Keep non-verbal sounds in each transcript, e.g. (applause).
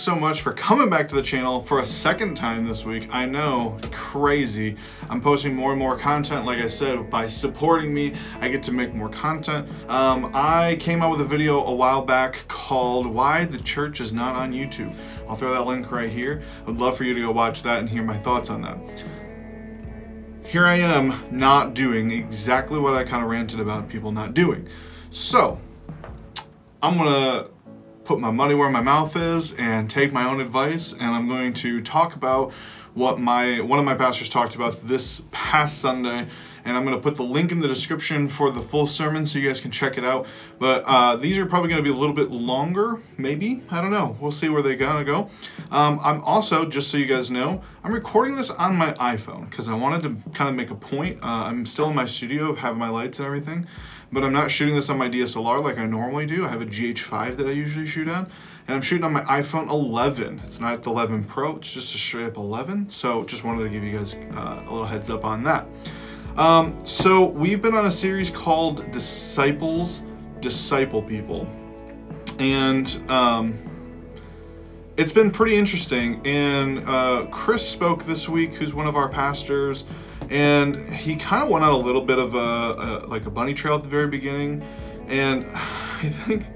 So much for coming back to the channel for a second time this week. I know, crazy. I'm posting more and more content. Like I said, by supporting me, I get to make more content. Um, I came out with a video a while back called Why the Church is Not on YouTube. I'll throw that link right here. I'd love for you to go watch that and hear my thoughts on that. Here I am not doing exactly what I kind of ranted about people not doing. So, I'm gonna put my money where my mouth is and take my own advice and I'm going to talk about what my one of my pastors talked about this past Sunday and I'm going to put the link in the description for the full sermon so you guys can check it out. But uh, these are probably going to be a little bit longer, maybe. I don't know. We'll see where they're going to go. Um, I'm also, just so you guys know, I'm recording this on my iPhone because I wanted to kind of make a point. Uh, I'm still in my studio, have my lights and everything but I'm not shooting this on my DSLR like I normally do. I have a GH5 that I usually shoot on, and I'm shooting on my iPhone 11. It's not the 11 Pro, it's just a straight up 11. So just wanted to give you guys uh, a little heads up on that. Um, so we've been on a series called Disciples Disciple People, and um, it's been pretty interesting. And uh, Chris spoke this week, who's one of our pastors and he kind of went on a little bit of a, a, like a bunny trail at the very beginning. And (sighs) i think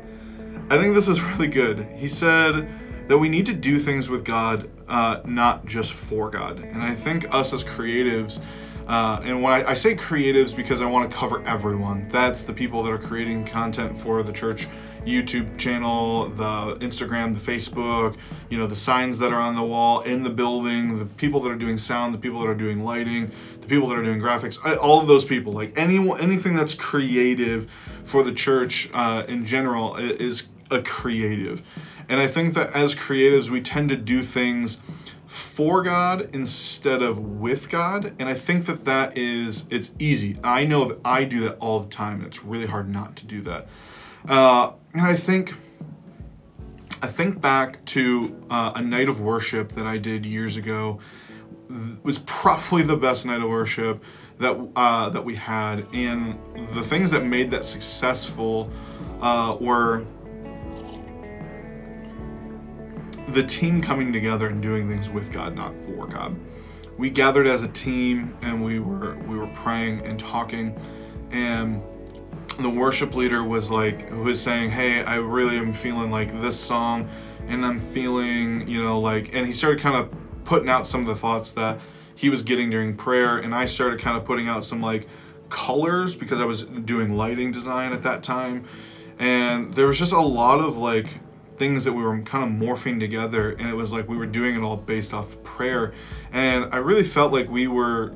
i think this is really good. He said that we need to do things with god uh, not just for god. And i think us as creatives uh, and when I, I, say creatives because I want to cover everyone, that's the people that are creating content for the church YouTube channel, the Instagram, the Facebook, you know, the signs that are on the wall in the building, the people that are doing sound, the people that are doing lighting, the people that are doing graphics, all of those people, like any anything that's creative for the church uh, in general is a creative. And I think that as creatives, we tend to do things for God instead of with God. And I think that that is, it's easy. I know that I do that all the time. It's really hard not to do that. Uh, and I think, I think back to uh, a night of worship that I did years ago. It was probably the best night of worship that uh, that we had, and the things that made that successful uh, were the team coming together and doing things with God, not for God. We gathered as a team and we were we were praying and talking and the worship leader was like who was saying, "Hey, I really am feeling like this song and I'm feeling, you know, like and he started kind of putting out some of the thoughts that he was getting during prayer and I started kind of putting out some like colors because I was doing lighting design at that time and there was just a lot of like things that we were kind of morphing together and it was like we were doing it all based off prayer and i really felt like we were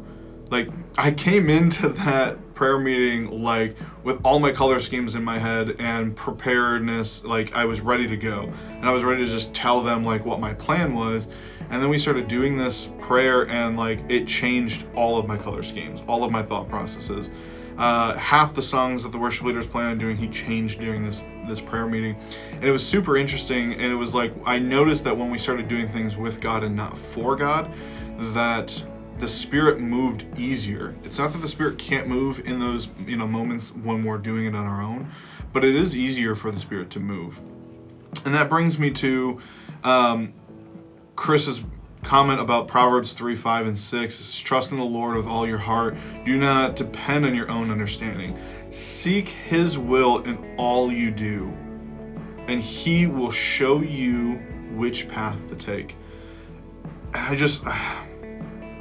like i came into (laughs) that prayer meeting like with all my color schemes in my head and preparedness like i was ready to go. And i was ready to just tell them like what my plan was. And then we started doing this prayer and like it changed all of my color schemes all of my thought processes. Uh, half the songs that the worship leaders planned on doing he changed during this this prayer meeting. And it was super interesting and it was like i noticed that when we started doing things with god and not for god that the spirit moved easier it's not that the spirit can't move in those you know moments when we're doing it on our own but it is easier for the spirit to move and that brings me to um, chris's comment about Proverbs 3, 5, and 6 is trust in the Lord with all your heart. Do not depend on your own understanding. Seek His will in all you do, and He will show you which path to take. I just,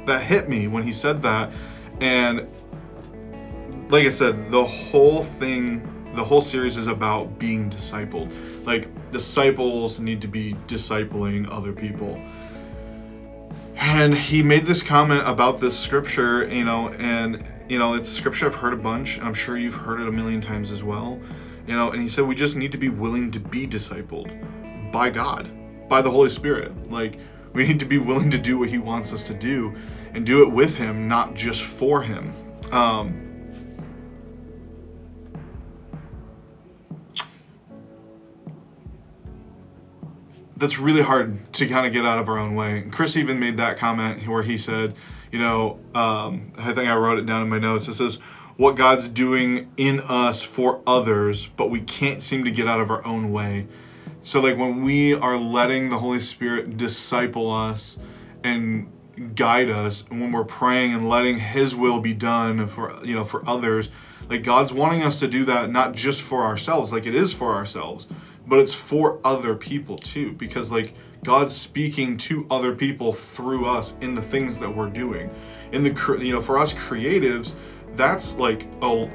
that hit me when he said that. And like I said, the whole thing, the whole series is about being discipled. Like, disciples need to be discipling other people and he made this comment about this scripture, you know, and you know, it's a scripture I've heard a bunch. and I'm sure you've heard it a million times as well. You know, and he said we just need to be willing to be discipled by God, by the Holy Spirit. Like we need to be willing to do what he wants us to do and do it with him, not just for him. Um, that's really hard to kind of get out of our own way. Chris even made that comment where he said, you know, um, I think I wrote it down in my notes. It says, what God's doing in us for others, but we can't seem to get out of our own way. So like when we are letting the Holy Spirit disciple us and guide us when we're praying and letting his will be done for you know for others like god's wanting us to do that not just for ourselves like it is for ourselves but it's for other people too because like god's speaking to other people through us in the things that we're doing. In the you know for us creatives that's like a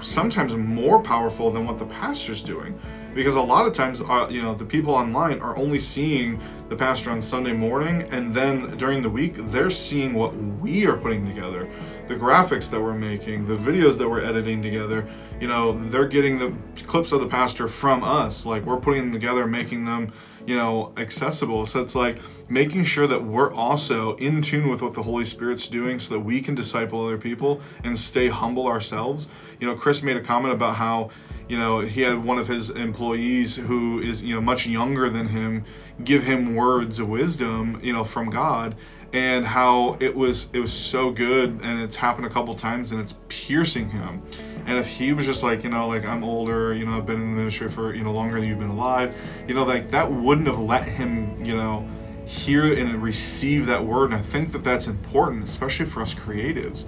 sometimes more powerful than what the pastor's doing because a lot of times uh, you know the people online are only seeing the pastor on sunday morning and then during the week they're seeing what we are putting together the graphics that we're making the videos that we're editing together you know they're getting the clips of the pastor from us. Like we're putting them together making them you know accessible. So it's like making sure that we're also in tune with what the holy spirit's doing so that we can disciple other people and stay humble ourselves. You know chris made a comment about how you know, he had one of his employees who is, you know, much younger than him give him words of wisdom, you know, from God and how it was it was so good and it's happened a couple times and it's piercing him. And if he was just like, you know, like I'm older, you know, I've been in the ministry for, you know, longer than you've been alive, you know, like that wouldn't have let him, you know, hear and receive that word. And I think that that's important, especially for us creatives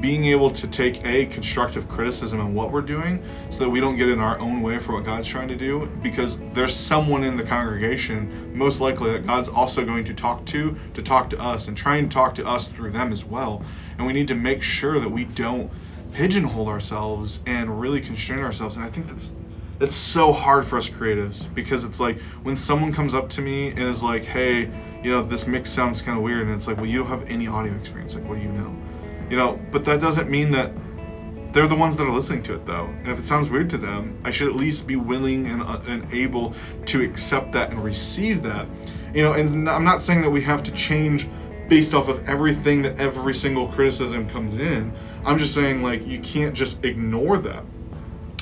being able to take a constructive criticism on what we're doing so that we don't get in our own way for what God's trying to do because there's someone in the congregation most likely that God's also going to talk to to talk to us and try and talk to us through them as well. And we need to make sure that we don't pigeonhole ourselves and really constrain ourselves. And I think that's that's so hard for us creatives because it's like when someone comes up to me and is like hey you know this mix sounds kind of weird and it's like well you don't have any audio experience. Like what do you know you know, but that doesn't mean that they're the ones that are listening to it though. And if it sounds weird to them, I should at least be willing and, uh, and able to accept that and receive that. You know, and I'm not saying that we have to change based off of everything that every single criticism comes in. I'm just saying like you can't just ignore that.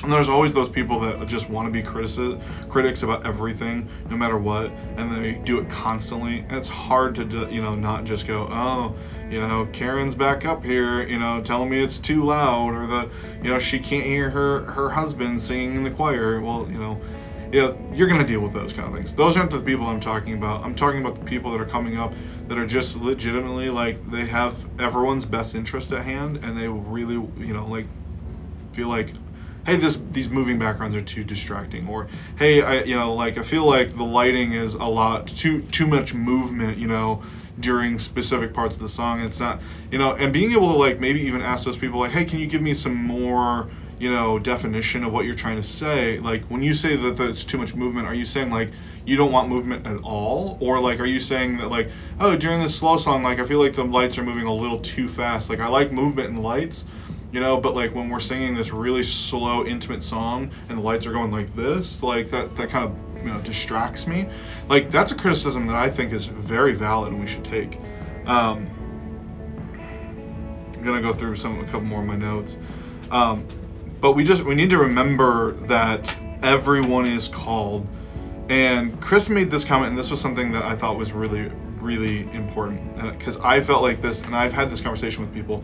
And there's always those people that just want to be critici- critics about everything, no matter what, and they do it constantly. And it's hard to, do, you know, not just go, oh, you know, Karen's back up here, you know, telling me it's too loud, or the, you know, she can't hear her her husband singing in the choir. Well, you know, yeah, you're gonna deal with those kind of things. Those aren't the people I'm talking about. I'm talking about the people that are coming up that are just legitimately like they have everyone's best interest at hand, and they really, you know, like feel like hey this these moving backgrounds are too distracting or hey i you know like i feel like the lighting is a lot too too much movement you know during specific parts of the song it's not you know and being able to like maybe even ask those people like hey can you give me some more you know definition of what you're trying to say? Like when you say that it's too much movement are you saying like you don't want movement at all? Or like are you saying that like oh during this slow song like i feel like the lights are moving a little too fast. Like i like movement and lights you know but like when we're singing this really slow intimate song and the lights are going like this like that that kind of you know distracts me. Like that's a criticism that i think is very valid and we should take. Um, i'm gonna go through some a couple more of my notes. Um, but we just we need to remember that everyone is called. And chris made this comment and this was something that i thought was really really important. Because i felt like this and i've had this conversation with people.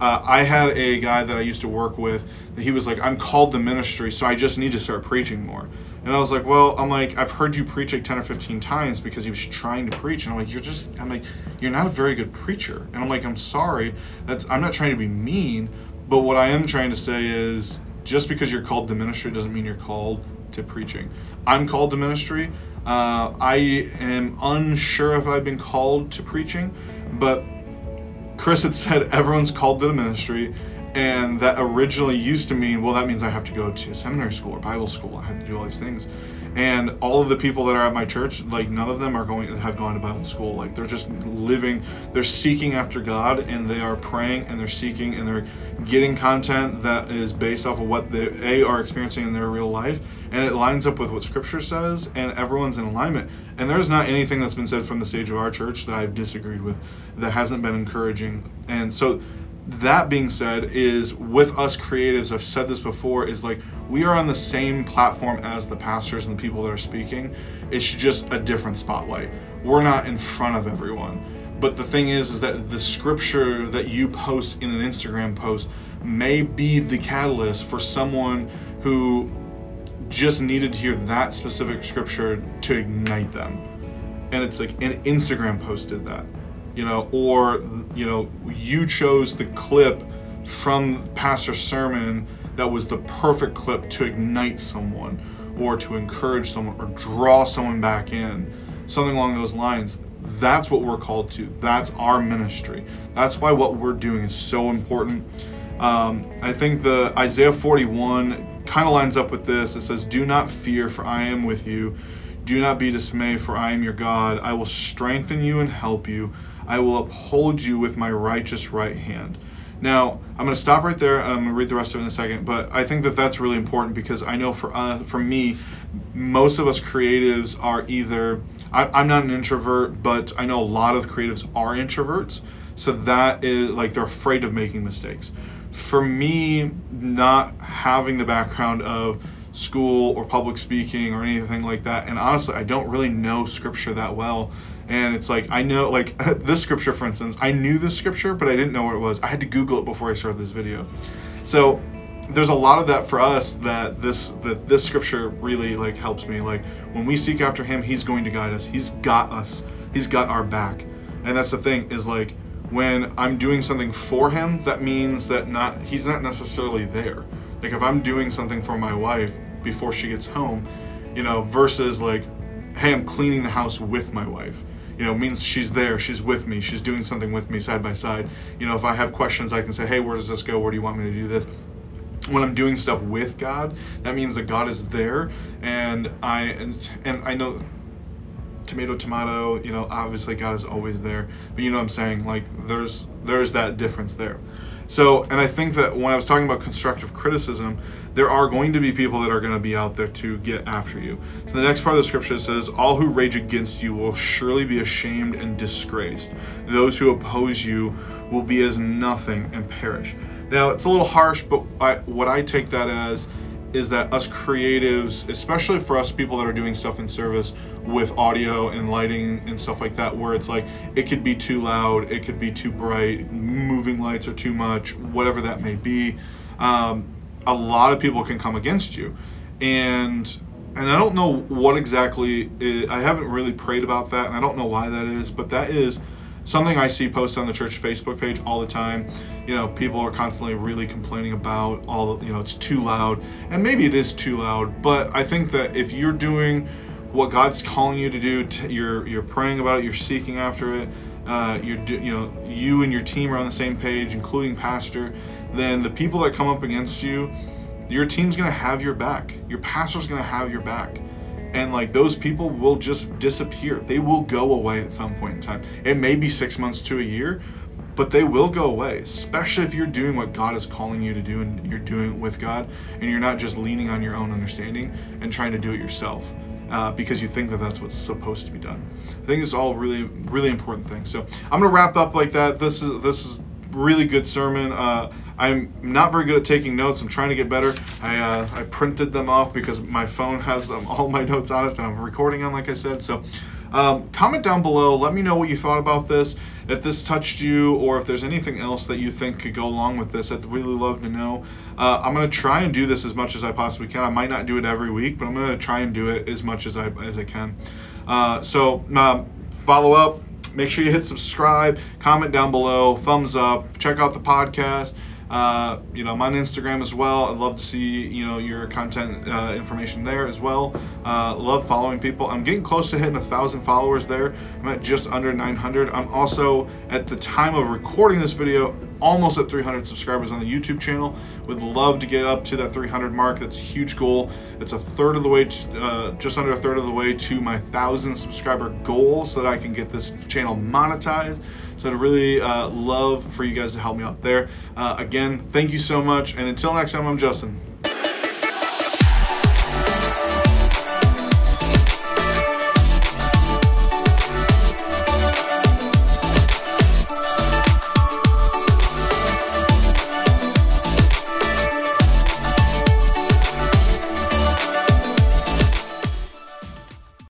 Uh, I had a guy that I used to work with that he was like, I'm called to ministry, so I just need to start preaching more. And I was like, well, I'm like, I've heard you preach like 10 or 15 times because he was trying to preach. And I'm like, you're just, I'm like, you're not a very good preacher. And I'm like, I'm sorry. That's, I'm not trying to be mean, but what I am trying to say is just because you're called to ministry doesn't mean you're called to preaching. I'm called to ministry. Uh, I am unsure if I've been called to preaching, but Chris had said everyone's called to the ministry, and that originally used to mean, well, that means I have to go to seminary school or Bible school. I have to do all these things. And all of the people that are at my church, like none of them are going have gone to Bible school. Like they're just living, they're seeking after God, and they are praying, and they're seeking, and they're getting content that is based off of what they a are experiencing in their real life, and it lines up with what Scripture says, and everyone's in alignment. And there's not anything that's been said from the stage of our church that I've disagreed with, that hasn't been encouraging. And so, that being said, is with us creatives, I've said this before, is like we are on the same platform as the pastors and the people that are speaking. It's just a different spotlight. We're not in front of everyone. But the thing is, is that the scripture that you post in an Instagram post may be the catalyst for someone who just needed to hear that specific scripture to ignite them. And it's like an Instagram post did that, you know, or, you know, you chose the clip from pastor's sermon that was the perfect clip to ignite someone or to encourage someone or draw someone back in, something along those lines. That's what we're called to. That's our ministry. That's why what we're doing is so important. Um, I think the Isaiah 41 kind of lines up with this. It says, Do not fear, for I am with you. Do not be dismayed, for I am your God. I will strengthen you and help you. I will uphold you with my righteous right hand. Now, I'm going to stop right there. And I'm going to read the rest of it in a second, but I think that that's really important because I know for uh, for me, most of us creatives are either I, am not an introvert, but I know a lot of creatives are introverts. So that is like they're afraid of making mistakes. For me, not having the background of school or public speaking or anything like that, and honestly, I don't really know scripture that well. And it's like I know like (laughs) this scripture for instance I knew this scripture but I didn't know what it was. I had to google it before I started this video. So there's a lot of that for us that this that this scripture really like helps me. Like when we seek after him he's going to guide us. He's got us. He's got our back. And that's the thing is like when I'm doing something for him that means that not he's not necessarily there like if I'm doing something for my wife before she gets home you know versus like hey I'm cleaning the house with my wife you know, means she's there, she's with me, she's doing something with me side by side. You know, if I have questions, I can say, hey, where does this go? Where do you want me to do this? When I'm doing stuff with God, that means that God is there, and I and, and I know tomato tomato you know obviously god is always there but you know what i'm saying like there's there's that difference there so, and I think that when I was talking about constructive criticism, there are going to be people that are going to be out there to get after you. So, the next part of the scripture says, All who rage against you will surely be ashamed and disgraced. Those who oppose you will be as nothing and perish. Now, it's a little harsh, but I, what I take that as is that us creatives, especially for us people that are doing stuff in service with audio and lighting and stuff like that, where it's like it could be too loud, it could be too bright, moving lights are too much, whatever that may be. Um, a lot of people can come against you, and and I don't know what exactly. It, I haven't really prayed about that, and I don't know why that is, but that is something I see posted on the church Facebook page all the time. You know, people are constantly really complaining about all, you know, it's too loud. And maybe it is too loud, but I think that if you're doing what God's calling you to do, t- you're you're praying about it, you're seeking after it, uh, you're do, you know, you and your team are on the same page, including pastor, then the people that come up against you, your team's to have your back. Your pastor's to have your back and like those people will just disappear. They will go away at some point in time. It may be six months to a year, but they will go away, especially if you're doing what God is calling you to do and you're doing it with God and you're not just leaning on your own understanding and trying to do it yourself. Uh, because you think that that's what's supposed to be done. I think it's all really, really important things. So I'm gonna wrap up like that. This is this is really good sermon. Uh, I'm not very good at taking notes. I'm trying to get better. I, uh, I printed them off because my phone has um, (laughs) all my notes on it that I'm recording on, like I said. So um, comment down below. Let me know what you thought about this. If this touched you, or if there's anything else that you think could go along with this, I'd really love to know. Uh, I'm gonna try and do this as much as I possibly can. I might not do it every week, but I'm gonna try and do it as much as I as I can. Uh, so um, follow up. Make sure you hit subscribe, comment down below, thumbs up, check out the podcast. Uh, you know, I'm on Instagram as well. I'd love to see you know your content uh, information there as well. Uh, love following people. I'm getting close to hitting a thousand followers there. I'm at just under 900. I'm also at the time of recording this video almost at 300 subscribers on the YouTube channel. Would love to get up to that 300 mark. That's a huge goal. It's a third of the way, to, uh, just under a third of the way to my thousand subscriber goal, so that I can get this channel monetized. So I'd really uh, love for you guys to help me out there. Uh, again, thank you so much. And until next time, I'm Justin.